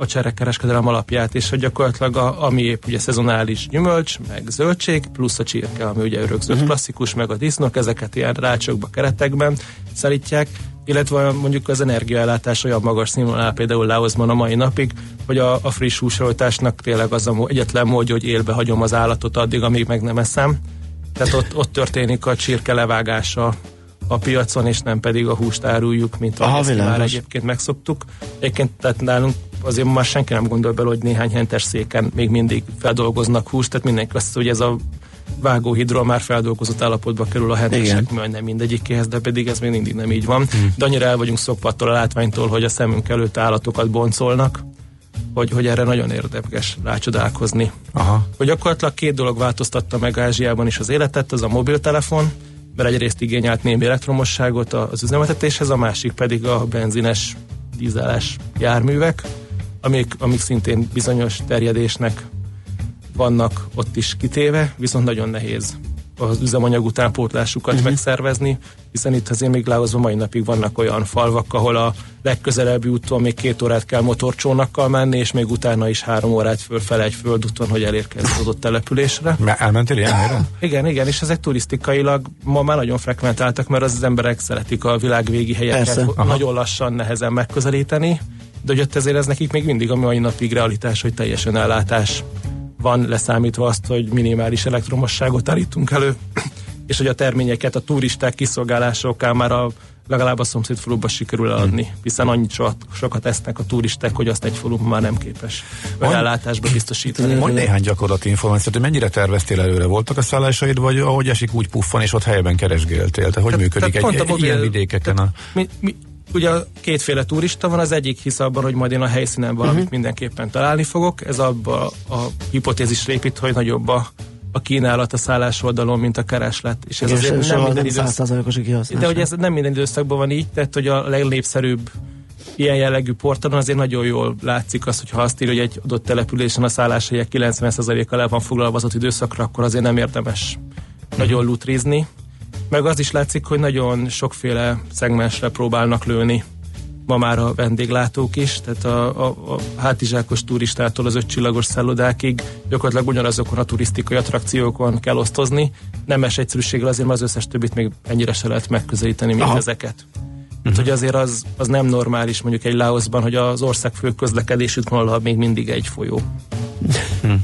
a cserekereskedelem alapját, és hogy gyakorlatilag a, ami épp ugye szezonális gyümölcs, meg zöldség, plusz a csirke, ami ugye örökzött uh-huh. klasszikus, meg a disznók, ezeket ilyen rácsokba, keretekben szállítják, illetve mondjuk az energiaellátás olyan magas színvonal például Laosban a mai napig, hogy a, a friss húsrajtásnak tényleg az a egyetlen módja, hogy élbe hagyom az állatot addig, amíg meg nem eszem. Tehát ott, ott történik a csirke levágása a piacon, és nem pedig a húst áruljuk, mint ahogy ezt már egyébként megszoktuk. Egyébként tehát nálunk azért már senki nem gondol bele, hogy néhány hentes széken még mindig feldolgoznak húst, tehát mindenki azt, hogy ez a vágóhidról már feldolgozott állapotba kerül a hentesek, majd nem mindegyikéhez, de pedig ez még mindig nem így van. Hmm. De annyira el vagyunk szokva attól a látványtól, hogy a szemünk előtt állatokat boncolnak, hogy, hogy erre nagyon érdekes rácsodálkozni. Aha. Hogy gyakorlatilag két dolog változtatta meg Ázsiában is az életet, az a mobiltelefon, mert egyrészt igényelt némi elektromosságot az üzemeltetéshez, a másik pedig a benzines, dízeles járművek, amik, amik szintén bizonyos terjedésnek vannak ott is kitéve, viszont nagyon nehéz az üzemanyag utánpótlásukat uh-huh. megszervezni, hiszen itt azért még Láozban mai napig vannak olyan falvak, ahol a legközelebbi úton még két órát kell motorcsónakkal menni, és még utána is három órát fölfele egy földúton, hogy elérkezz az adott településre. Már elmentél ilyen helyre? Igen, igen, és ezek turisztikailag ma már nagyon frekventáltak, mert az, az emberek szeretik a világvégi helyeket Persze. nagyon lassan, nehezen megközelíteni, de hogy ott ezért ez nekik még mindig a mai napig realitás, hogy teljesen ellátás van leszámítva azt, hogy minimális elektromosságot állítunk elő, és hogy a terményeket a turisták kiszolgálásokkal már a legalább a szomszéd faluba sikerül eladni, hmm. hiszen annyit sokat, sokat esznek a turisták, hogy azt egy falu már nem képes ellátásba biztosítani. Mondj néhány gyakorlati információt, hogy mennyire terveztél előre? Voltak a szállásaid, vagy ahogy esik, úgy puffan, és ott helyben keresgéltél? Tehát hogy te, működik te egy, egy, egy ilyen vidékeken? A... Mi, mi, ugye kétféle turista van, az egyik hisz abban, hogy majd én a helyszínen valamit uh-huh. mindenképpen találni fogok, ez abban a, hipotézisre épít, hogy nagyobb a, a kínálat a szállás oldalon, mint a kereslet. És ez azért nem minden időszak... De hogy ez nem minden időszakban van így, tehát hogy a legnépszerűbb ilyen jellegű portalon azért nagyon jól látszik az, hogy ha azt írja, hogy egy adott településen a szálláshelyek 90%-a le van foglalva az időszakra, akkor azért nem érdemes uh-huh. nagyon lutrizni. Meg az is látszik, hogy nagyon sokféle szegmensre próbálnak lőni ma már a vendéglátók is, tehát a, a, a hátizsákos turistától az ötcsillagos szállodákig gyakorlatilag ugyanazokon a turisztikai attrakciókon kell osztozni. Nemes egyszerűséggel azért, mert az összes többit még ennyire se lehet megközelíteni, mint Aha. ezeket. Uh-huh. Hát, hogy azért az, az nem normális mondjuk egy Laosban, hogy az ország fő közlekedési útvonala még mindig egy folyó.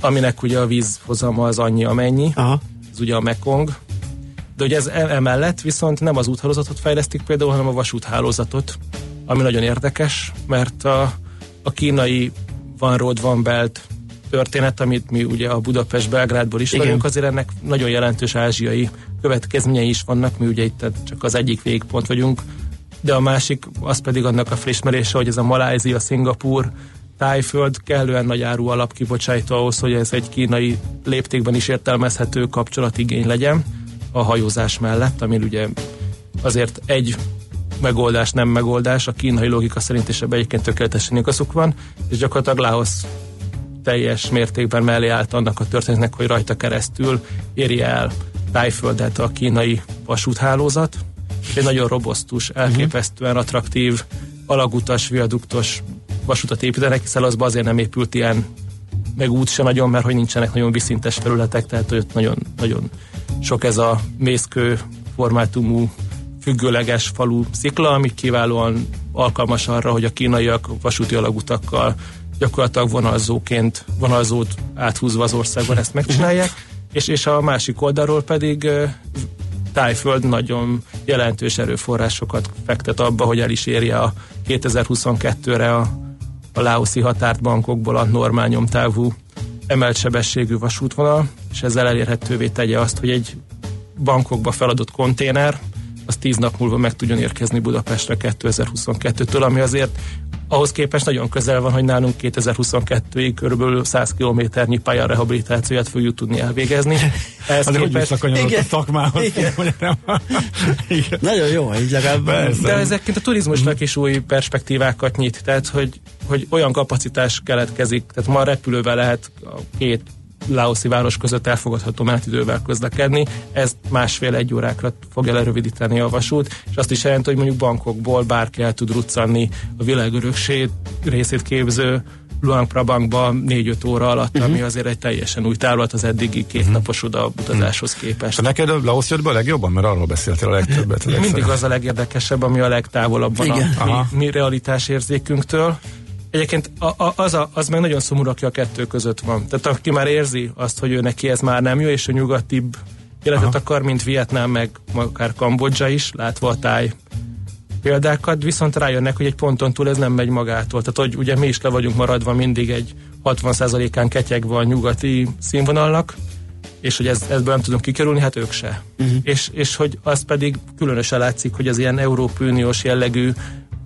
aminek ugye a vízhozama az annyi amennyi, Aha. ez ugye a Mekong, de ugye ez e- emellett viszont nem az úthálózatot fejlesztik például, hanem a vasúthálózatot, ami nagyon érdekes, mert a, a kínai Van Road, Van Belt történet, amit mi ugye a Budapest-Belgrádból ismerünk, azért ennek nagyon jelentős ázsiai következményei is vannak, mi ugye itt csak az egyik végpont vagyunk, de a másik az pedig annak a felismerése, hogy ez a Malázia, Szingapúr, Tájföld kellően nagy áru alap ahhoz, hogy ez egy kínai léptékben is értelmezhető kapcsolatigény legyen a hajózás mellett, ami ugye azért egy megoldás nem megoldás, a kínai logika szerint is ebben egyébként tökéletesen igazuk van, és gyakorlatilag Laos teljes mértékben mellé állt annak a történetnek, hogy rajta keresztül érje el Tájföldet a kínai vasúthálózat. Egy nagyon robosztus, elképesztően attraktív, alagutas, viaduktos vasutat építenek, hiszen azba azért nem épült ilyen meg út se nagyon, mert hogy nincsenek nagyon viszintes felületek, tehát hogy ott nagyon, nagyon sok ez a mészkő formátumú függőleges falu szikla, ami kiválóan alkalmas arra, hogy a kínaiak vasúti alagutakkal gyakorlatilag vonalzóként, vonalzót áthúzva az országban ezt megcsinálják, és, és a másik oldalról pedig Tájföld nagyon jelentős erőforrásokat fektet abba, hogy el is érje a 2022-re a, a Laoszi határt bankokból a normál nyomtávú emelt sebességű vasútvonal, és ezzel elérhetővé tegye azt, hogy egy bankokba feladott konténer, az tíz nap múlva meg tudjon érkezni Budapestre 2022-től, ami azért ahhoz képest nagyon közel van, hogy nálunk 2022-ig körülbelül 100 kilométernyi pályarehabilitációját fogjuk tudni elvégezni. Ehhez Azért hogy képest, visszakanyarodott a Igen. szakmához. Igen. nem- Igen. Nagyon jó, így legalább. Persze. de ezekként a turizmusnak is új perspektívákat nyit, tehát hogy, hogy olyan kapacitás keletkezik, tehát ma repülővel lehet a két Laoszi város között elfogadható menetidővel közlekedni, ez másfél-egy órákra fogja lerövidíteni a vasút, és azt is jelenti, hogy mondjuk bankokból bárki el tud ruccanni a világörökség részét képző Luang Prabangba 4-5 óra alatt, uh-huh. ami azért egy teljesen új távlat az eddigi két napos oda utazáshoz képest. És neked a Laosz jött be a legjobban, mert arról beszéltél a legtöbbet. Mindig az a legérdekesebb, ami a legtávolabb van Igen. a mi, mi realitás érzékünktől. Egyébként a, a, az, a, az meg nagyon szomorú, aki a kettő között van. Tehát aki már érzi azt, hogy ő neki ez már nem jó, és a nyugatibb életet Aha. akar, mint Vietnám, meg akár Kambodzsa is, látva a táj példákat, viszont rájönnek, hogy egy ponton túl ez nem megy magától. Tehát, hogy ugye mi is le vagyunk maradva mindig egy 60%-án ketyegve a nyugati színvonalnak, és hogy ez, ebből nem tudunk kikerülni, hát ők se. Uh-huh. És, és hogy az pedig különösen látszik, hogy az ilyen Európai Uniós jellegű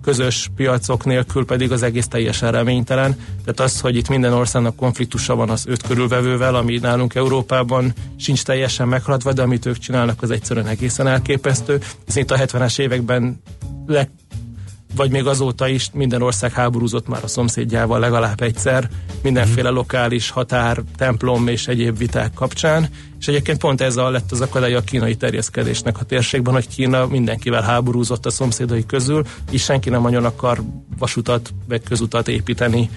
közös piacok nélkül pedig az egész teljesen reménytelen. Tehát az, hogy itt minden országnak konfliktusa van az öt körülvevővel, ami nálunk Európában sincs teljesen meghaladva, de amit ők csinálnak, az egyszerűen egészen elképesztő. Ez itt a 70-es években leg, vagy még azóta is minden ország háborúzott már a szomszédjával legalább egyszer, mindenféle lokális határ, templom és egyéb viták kapcsán, és egyébként pont ez a lett az akadálya a kínai terjeszkedésnek a térségben, hogy Kína mindenkivel háborúzott a szomszédai közül, és senki nem nagyon akar vasutat vagy közutat építeni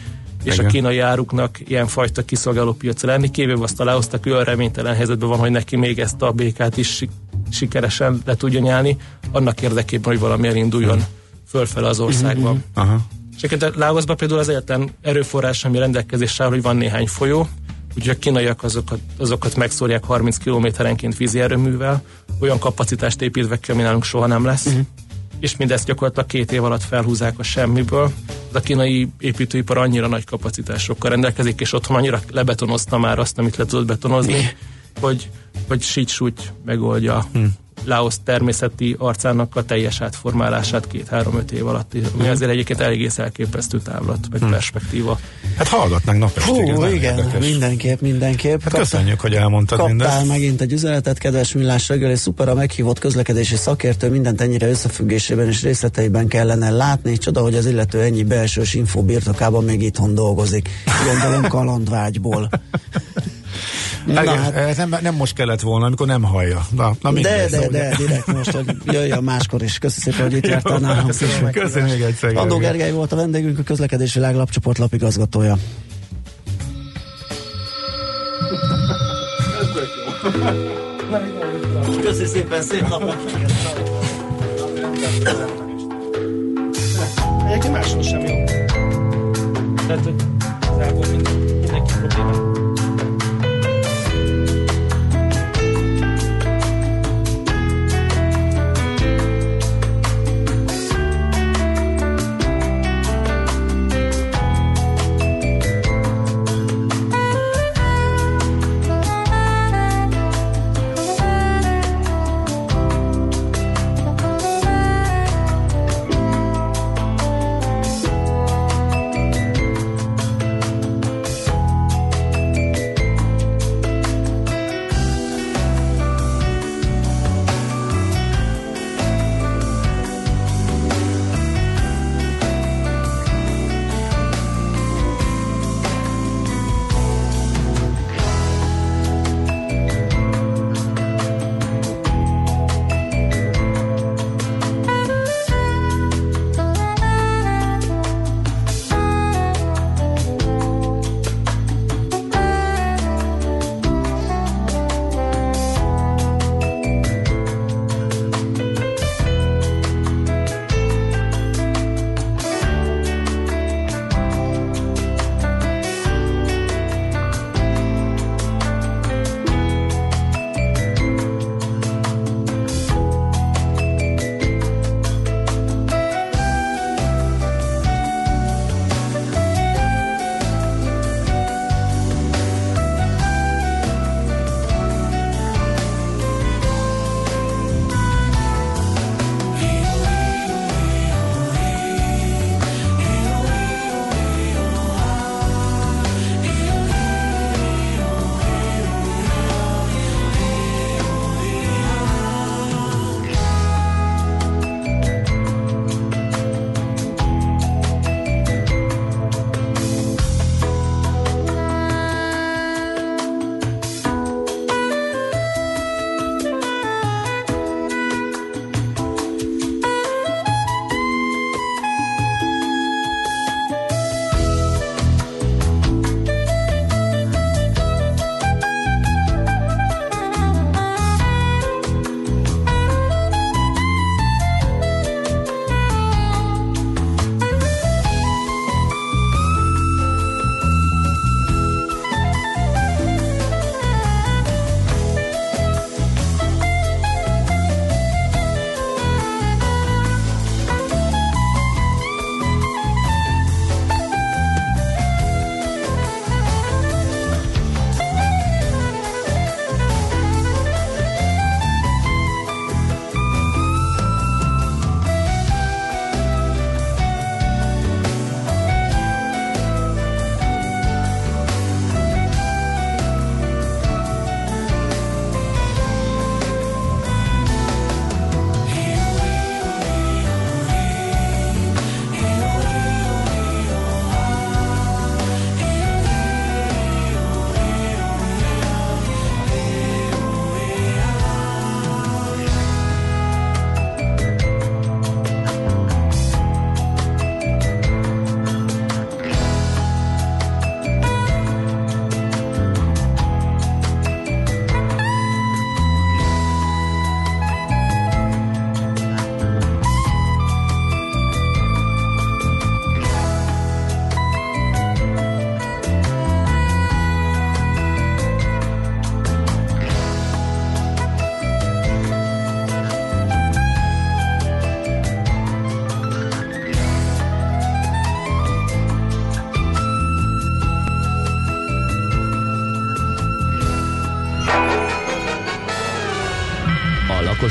és Igen. a kínai áruknak ilyenfajta kiszolgáló piaca lenni, kívül azt aláhoztak, ő a reménytelen helyzetben van, hogy neki még ezt a békát is si- sikeresen le tudja nyálni, annak érdekében, hogy valami elinduljon fölfele az országban. Aha. És egyébként Laosban például az egyetlen erőforrás, ami rendelkezésre áll, hogy van néhány folyó, úgyhogy a kínaiak azokat, azokat megszórják 30 kilométerenként vízi erőművel, olyan kapacitást építve ki, ami nálunk soha nem lesz. Uh-huh. És mindezt gyakorlatilag két év alatt felhúzák a semmiből. De a kínai építőipar annyira nagy kapacitásokkal rendelkezik, és otthon annyira lebetonozta már azt, amit le tudott betonozni, hogy, hogy sítsúgy megoldja hmm. Laos természeti arcának a teljes átformálását két-három-öt év alatt, ami azért egyébként egész elképesztő távlat, meg perspektíva. Hát hallgatnánk napestig, Hú, igen, érdekes. mindenképp, mindenképp. Hát köszönjük, hogy elmondtad Kaptál mindezt. megint egy üzenetet, kedves Millás reggel, és szuper a meghívott közlekedési szakértő, mindent ennyire összefüggésében és részleteiben kellene látni. Csoda, hogy az illető ennyi belsős info birtokában még itthon dolgozik. Gondolom kalandvágyból. Na, Hát, hát, ez nem, nem most kellett volna, amikor nem hallja. Na, na de, de, szóval de, ugye. direkt most, hogy jöjjön máskor is. Köszönöm szépen, hogy itt jártál nálunk. Köszönöm, köszönöm még egyszer. Andó Gergely. Volt a vendégünk, a közlekedési világlapcsoport lapigazgatója. Köszönöm szépen, szép napot! Egyébként máshol sem jó. Tehát, hogy mindenki probléma.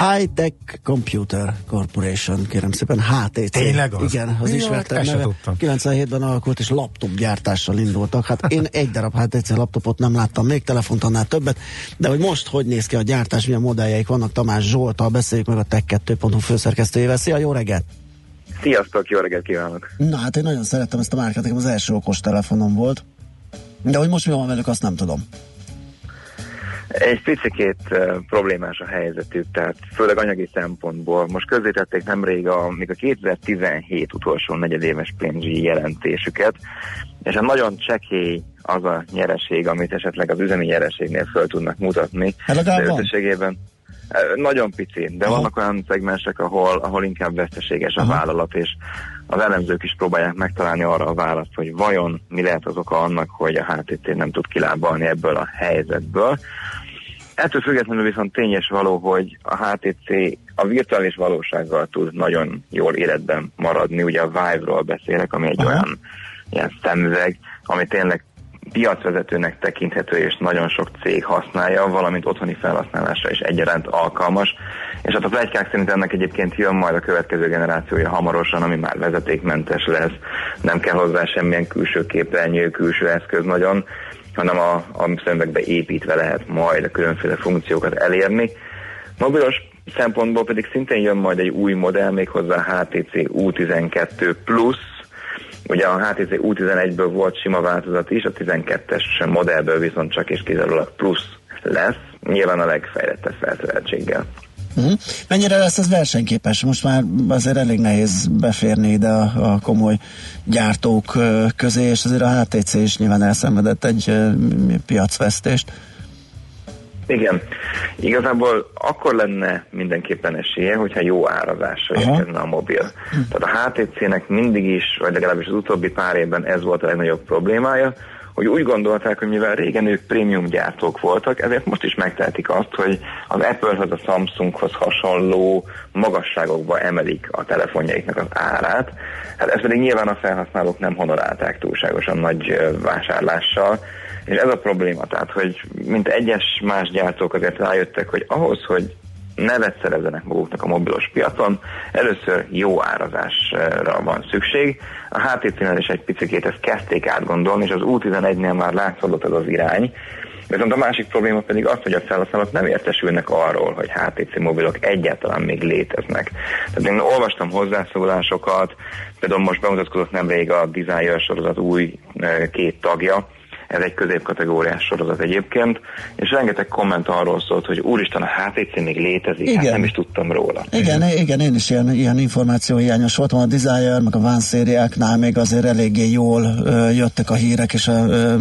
High Tech Computer Corporation, kérem szépen, HTC. Tényleg az? Igen, az se neve. tudtam. 97-ben alakult, és laptopgyártással indultak. Hát én egy darab HTC laptopot nem láttam, még telefont annál többet, de hogy most hogy néz ki a gyártás, milyen modelljeik vannak, Tamás Zsoltal beszéljük meg a Tech2.hu főszerkesztőjével. Szia, jó reggelt! Sziasztok, jó reggelt kívánok! Na hát én nagyon szerettem ezt a márkát, nekem az első okos telefonom volt. De hogy most mi van velük, azt nem tudom. Egy picikét uh, problémás a helyzetük, tehát főleg anyagi szempontból. Most közzétették nemrég a, még a 2017 utolsó negyedéves pénzügyi jelentésüket, és a nagyon csekély az a nyereség, amit esetleg az üzemi nyereségnél föl tudnak mutatni. Hát de összességében nagyon pici, de Aha. vannak olyan szegmensek, ahol, ahol inkább veszteséges a Aha. vállalat, és az elemzők is próbálják megtalálni arra a választ, hogy vajon mi lehet az oka annak, hogy a HTC nem tud kilábalni ebből a helyzetből. Ettől függetlenül viszont tényes való, hogy a HTC a virtuális valósággal tud nagyon jól életben maradni. Ugye a Vive-ról beszélek, ami egy Aha. olyan ilyen szemüveg, ami tényleg piacvezetőnek tekinthető és nagyon sok cég használja, valamint otthoni felhasználásra is egyaránt alkalmas. És hát a plegykák szerint ennek egyébként jön majd a következő generációja hamarosan, ami már vezetékmentes lesz, nem kell hozzá semmilyen külső képernyő, külső eszköz nagyon, hanem a, a szemüvegbe építve lehet majd a különféle funkciókat elérni. Mobilos szempontból pedig szintén jön majd egy új modell, méghozzá HTC U12 Plus, Ugye a HTC U11-ből volt sima változat is, a 12-es modellből viszont csak és kizárólag plusz lesz, nyilván a legfejlettebb felszereltséggel. Uh-huh. Mennyire lesz ez versenyképes? Most már azért elég nehéz beférni ide a, a komoly gyártók közé, és azért a HTC is nyilván elszenvedett egy piacvesztést. Igen. Igazából akkor lenne mindenképpen esélye, hogyha jó árazásra érkezne a mobil. Tehát a HTC-nek mindig is, vagy legalábbis az utóbbi pár évben ez volt a legnagyobb problémája, hogy úgy gondolták, hogy mivel régen ők prémium gyártók voltak, ezért most is megtehetik azt, hogy az Apple-hoz, a Samsunghoz hasonló magasságokba emelik a telefonjaiknak az árát. Hát ezt pedig nyilván a felhasználók nem honorálták túlságosan nagy vásárlással, és ez a probléma, tehát, hogy mint egyes más gyártók azért rájöttek, hogy ahhoz, hogy nevet szerezzenek maguknak a mobilos piacon, először jó árazásra van szükség. A HTC-nél is egy picit ezt kezdték átgondolni, és az U11-nél már látszódott ez az irány, Viszont a másik probléma pedig az, hogy a felhasználók nem értesülnek arról, hogy HTC mobilok egyáltalán még léteznek. Tehát én olvastam hozzászólásokat, például most bemutatkozott nemrég a Desire sorozat új eh, két tagja, ez egy középkategóriás sorozat egyébként, és rengeteg komment arról szólt, hogy úristen, a HTC még létezik, hát igen. hát nem is tudtam róla. Igen, igen, én is ilyen, ilyen információ hiányos voltam a Desire, meg a Van szériáknál még azért eléggé jól ö, jöttek a hírek, és ö,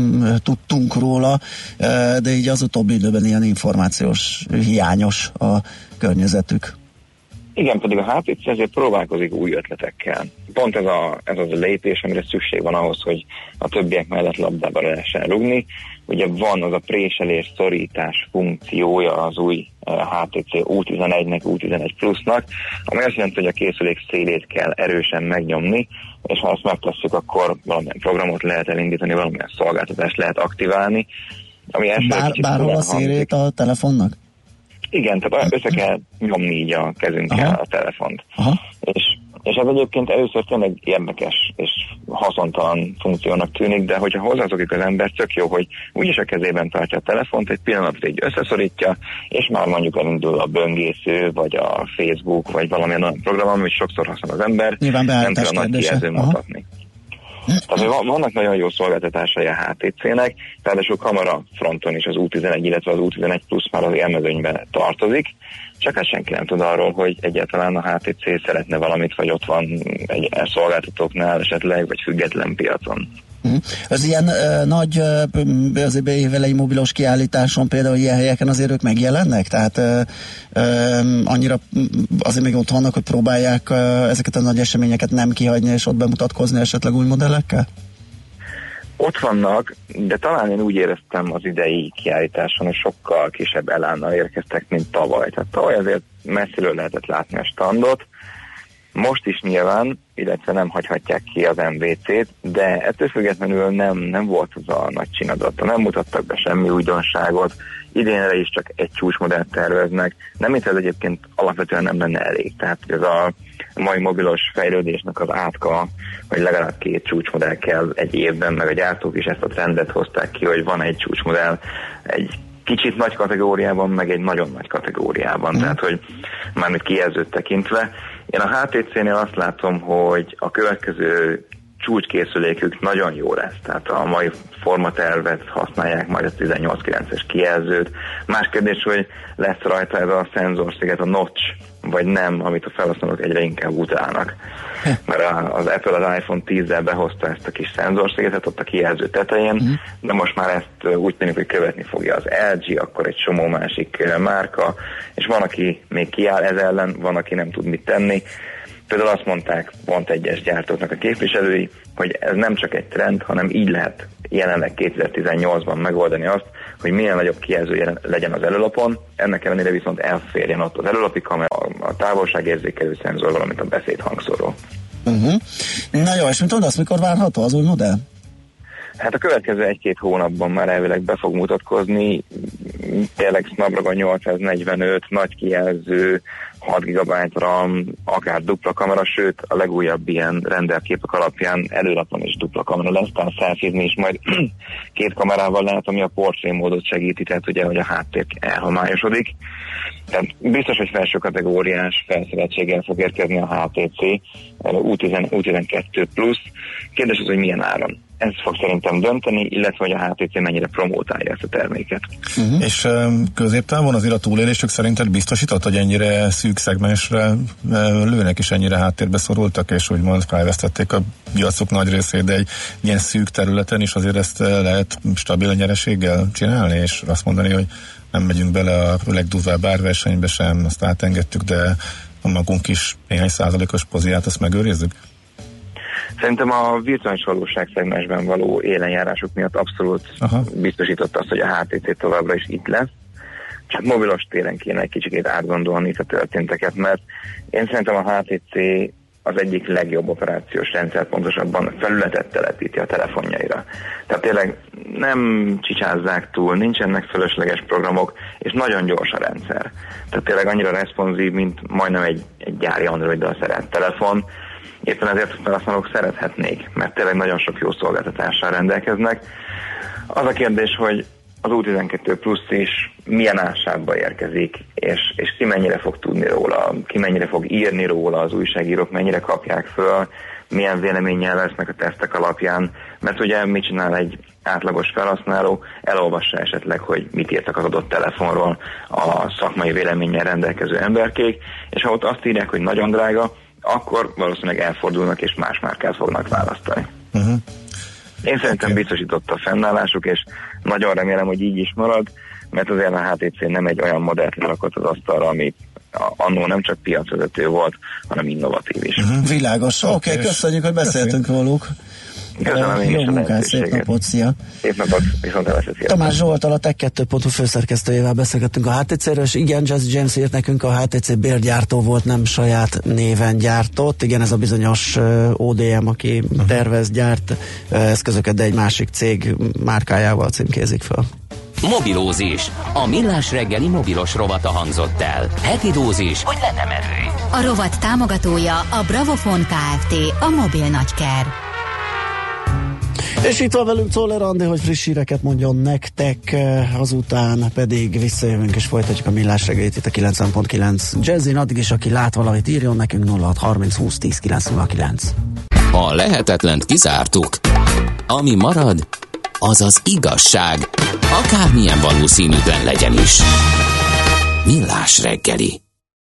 tudtunk róla, ö, de így az utóbbi időben ilyen információs hiányos a környezetük. Igen, pedig a HPC ezért próbálkozik új ötletekkel. Pont ez, a, ez az a lépés, amire szükség van ahhoz, hogy a többiek mellett labdába lehessen rugni. Ugye van az a préselés, szorítás funkciója az új HTC eh, U11-nek, U11 Plusnak, ami azt jelenti, hogy a készülék szélét kell erősen megnyomni, és ha ezt megtesszük, akkor valamilyen programot lehet elindítani, valamilyen szolgáltatást lehet aktiválni. Ami Bár, bárhol a szélét a telefonnak? Igen, tehát össze kell nyomni így a kezünkkel Aha. a telefont. Aha. És, és ez egyébként először tényleg érdekes és haszontalan funkciónak tűnik, de hogyha hozzászokik az ember, tök jó, hogy úgyis a kezében tartja a telefont, egy pillanatra így összeszorítja, és már mondjuk elindul a böngésző, vagy a Facebook, vagy valamilyen olyan program, amit sokszor használ az ember, Nyilván nem a nagy kijelző mutatni. Tehát vannak nagyon jó szolgáltatásai a HTC-nek, ráadásul kamera fronton is az U11, illetve az U11 Plus már az élmezőnyben tartozik, csak hát senki nem tud arról, hogy egyáltalán a HTC szeretne valamit, vagy ott van egy szolgáltatóknál esetleg, vagy független piacon. Mhm. Az ilyen uh, nagy, uh, azért évelei mobilos kiállításon például ilyen helyeken azért ők megjelennek? Tehát uh, uh, annyira azért még ott vannak, hogy próbálják uh, ezeket a nagy eseményeket nem kihagyni és ott bemutatkozni esetleg új modellekkel? Ott vannak, de talán én úgy éreztem az idei kiállításon, hogy sokkal kisebb elánnal érkeztek, mint tavaly. Tehát tavaly azért messziről lehetett látni a standot, most is nyilván, illetve nem hagyhatják ki az MVC-t, de ettől függetlenül nem, nem volt az a nagy csinadata, nem mutattak be semmi újdonságot, idénre is csak egy csúcsmodellt terveznek, nem mint ez egyébként alapvetően nem lenne elég. Tehát ez a mai mobilos fejlődésnek az átka, hogy legalább két csúcsmodell kell egy évben, meg a gyártók is ezt a trendet hozták ki, hogy van egy csúcsmodell egy kicsit nagy kategóriában, meg egy nagyon nagy kategóriában, mm. tehát hogy mármint kijelzőt tekintve, Én a HTC-nél azt látom, hogy a következő csúcskészülékük nagyon jó lesz. Tehát a mai formatervet használják majd a 18-9-es kijelzőt. Más kérdés, hogy lesz rajta ez a szenzorsziget, a notch, vagy nem, amit a felhasználók egyre inkább utálnak. Mert az Apple az iPhone 10-zel behozta ezt a kis szenzorszigetet ott a kijelző tetején, uh-huh. de most már ezt úgy tűnik, hogy követni fogja az LG, akkor egy csomó másik márka, és van, aki még kiáll ez ellen, van, aki nem tud mit tenni. Például azt mondták pont egyes gyártóknak a képviselői, hogy ez nem csak egy trend, hanem így lehet jelenleg 2018-ban megoldani azt, hogy milyen nagyobb kijelző legyen az előlapon, ennek ellenére viszont elférjen ott az előlapi kamera, a távolságérzékelő szenzor, valamint a beszédhangszóró. Uh-huh. Na jó, és mit mondasz, mikor várható az új modell? Hát a következő egy-két hónapban már elvileg be fog mutatkozni, tényleg Snapdragon 845, nagy kijelző, 6 GB RAM, akár dupla kamera, sőt a legújabb ilyen rendelképek alapján előlapon is dupla kamera lesz, tehát szelfizni is majd két kamerával lehet, ami a portré módot segíti, tehát ugye, hogy a háttér elhomályosodik. Tehát biztos, hogy felső kategóriás felszereltséggel fog érkezni a HTC U10, U12 Plus. Kérdés az, hogy milyen áron ez fog szerintem dönteni, illetve hogy a HTC mennyire promótálja ezt a terméket. Uh-huh. És um, középtávon azért a túlélésük szerinted biztosított, hogy ennyire szűk szegmensre lőnek és ennyire háttérbe szorultak, és úgymond felvesztették a piacok nagy részét, de egy ilyen szűk területen is azért ezt lehet stabil nyereséggel csinálni, és azt mondani, hogy nem megyünk bele a legdurvább árversenybe sem, azt átengedtük, de a magunk is néhány százalékos poziát azt megőrizzük? Szerintem a virtuális valóság szegmensben való élenjárásuk miatt abszolút Aha. biztosította azt, hogy a HTC továbbra is itt lesz. Csak mobilos téren kéne egy kicsit átgondolni itt a történteket, mert én szerintem a HTC az egyik legjobb operációs rendszer, pontosabban felületet telepíti a telefonjaira. Tehát tényleg nem csicsázzák túl, nincsenek fölösleges programok, és nagyon gyors a rendszer. Tehát tényleg annyira responsív, mint majdnem egy, egy gyári Android-dal szeret telefon, éppen ezért a felhasználók szerethetnék, mert tényleg nagyon sok jó szolgáltatással rendelkeznek. Az a kérdés, hogy az U12 plusz is milyen ásárba érkezik, és, és ki mennyire fog tudni róla, ki mennyire fog írni róla, az újságírók mennyire kapják föl, milyen véleménnyel lesznek a tesztek alapján, mert ugye mit csinál egy átlagos felhasználó, elolvassa esetleg, hogy mit írtak az adott telefonról a szakmai véleménnyel rendelkező emberkék, és ha ott azt írják, hogy nagyon drága, akkor valószínűleg elfordulnak és más márkát fognak választani. Uh-huh. Én szerintem okay. biztosított a fennállásuk, és nagyon remélem, hogy így is marad, mert azért a HTC nem egy olyan modellt lerakott az asztalra, ami annó nem csak piacvezető volt, hanem innovatív is. Uh-huh. Világos. Oké, okay, köszönjük, hogy beszéltünk róluk. Köszönöm én Jó munkát, szép napot, szia! Szép napot, viszont Tamás Zsoltal a Tech2.hu főszerkesztőjével beszélgettünk a HTC-ről, és igen, Jazzy James írt nekünk, a HTC bérgyártó volt, nem saját néven gyártott. Igen, ez a bizonyos ODM, aki uh-huh. tervez, gyárt eszközöket, de egy másik cég márkájával címkézik fel. Mobilózis. A millás reggeli mobilos rovata hangzott el. Heti dózis, hogy lenne merő. A rovat támogatója a Bravofon Kft. A mobil nagyker. És itt van velünk Czoller Andi, hogy friss híreket mondjon nektek, azután pedig visszajövünk és folytatjuk a millás reggelit itt a 90.9 Jazzin, addig is aki lát valamit írjon nekünk 0630 20 10 909. A lehetetlent kizártuk. Ami marad, az az igazság, akármilyen valószínűtlen legyen is. Millás reggeli.